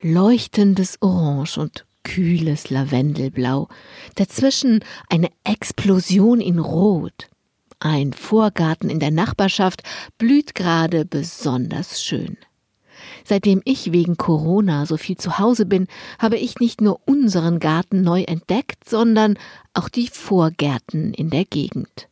leuchtendes Orange und kühles Lavendelblau, dazwischen eine Explosion in Rot. Ein Vorgarten in der Nachbarschaft blüht gerade besonders schön. Seitdem ich wegen Corona so viel zu Hause bin, habe ich nicht nur unseren Garten neu entdeckt, sondern auch die Vorgärten in der Gegend.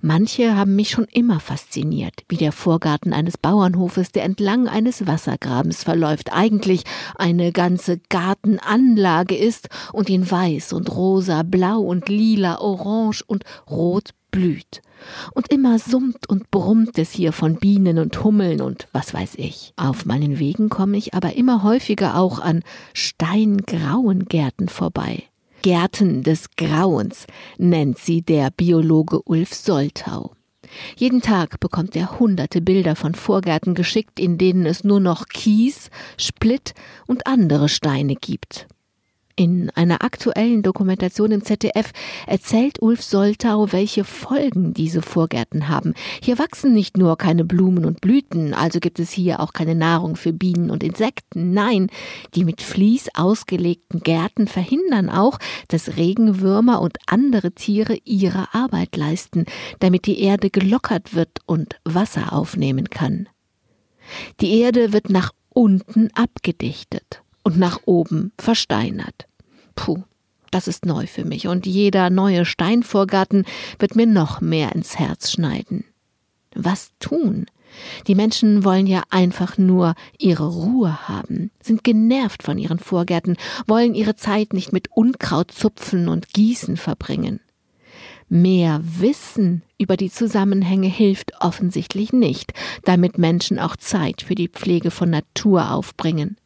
Manche haben mich schon immer fasziniert, wie der Vorgarten eines Bauernhofes, der entlang eines Wassergrabens verläuft, eigentlich eine ganze Gartenanlage ist und in weiß und rosa, blau und lila, orange und rot blüht. Und immer summt und brummt es hier von Bienen und Hummeln und was weiß ich. Auf meinen Wegen komme ich aber immer häufiger auch an steingrauen Gärten vorbei. Gärten des Grauens nennt sie der Biologe Ulf Soltau. Jeden Tag bekommt er hunderte Bilder von Vorgärten geschickt, in denen es nur noch Kies, Splitt und andere Steine gibt. In einer aktuellen Dokumentation im ZDF erzählt Ulf Soltau, welche Folgen diese Vorgärten haben. Hier wachsen nicht nur keine Blumen und Blüten, also gibt es hier auch keine Nahrung für Bienen und Insekten. Nein, die mit Vlies ausgelegten Gärten verhindern auch, dass Regenwürmer und andere Tiere ihre Arbeit leisten, damit die Erde gelockert wird und Wasser aufnehmen kann. Die Erde wird nach unten abgedichtet und nach oben versteinert. Puh, das ist neu für mich und jeder neue Steinvorgarten wird mir noch mehr ins Herz schneiden. Was tun? Die Menschen wollen ja einfach nur ihre Ruhe haben, sind genervt von ihren Vorgärten, wollen ihre Zeit nicht mit Unkraut zupfen und Gießen verbringen. Mehr Wissen über die Zusammenhänge hilft offensichtlich nicht, damit Menschen auch Zeit für die Pflege von Natur aufbringen.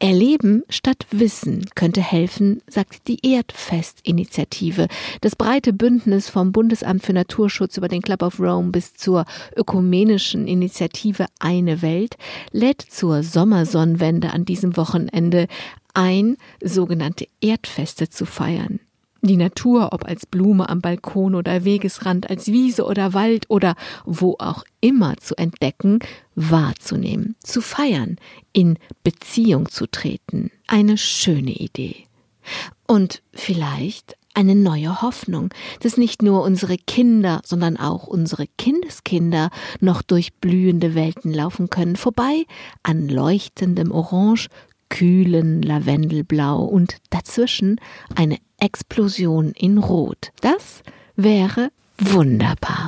Erleben statt Wissen könnte helfen, sagt die Erdfest-Initiative. Das breite Bündnis vom Bundesamt für Naturschutz über den Club of Rome bis zur ökumenischen Initiative Eine Welt lädt zur Sommersonnenwende an diesem Wochenende ein, sogenannte Erdfeste zu feiern. Die Natur, ob als Blume am Balkon oder Wegesrand, als Wiese oder Wald oder wo auch immer zu entdecken, wahrzunehmen, zu feiern, in Beziehung zu treten. Eine schöne Idee. Und vielleicht eine neue Hoffnung, dass nicht nur unsere Kinder, sondern auch unsere Kindeskinder noch durch blühende Welten laufen können, vorbei an leuchtendem Orange, kühlen Lavendelblau und dazwischen eine Explosion in Rot. Das wäre wunderbar.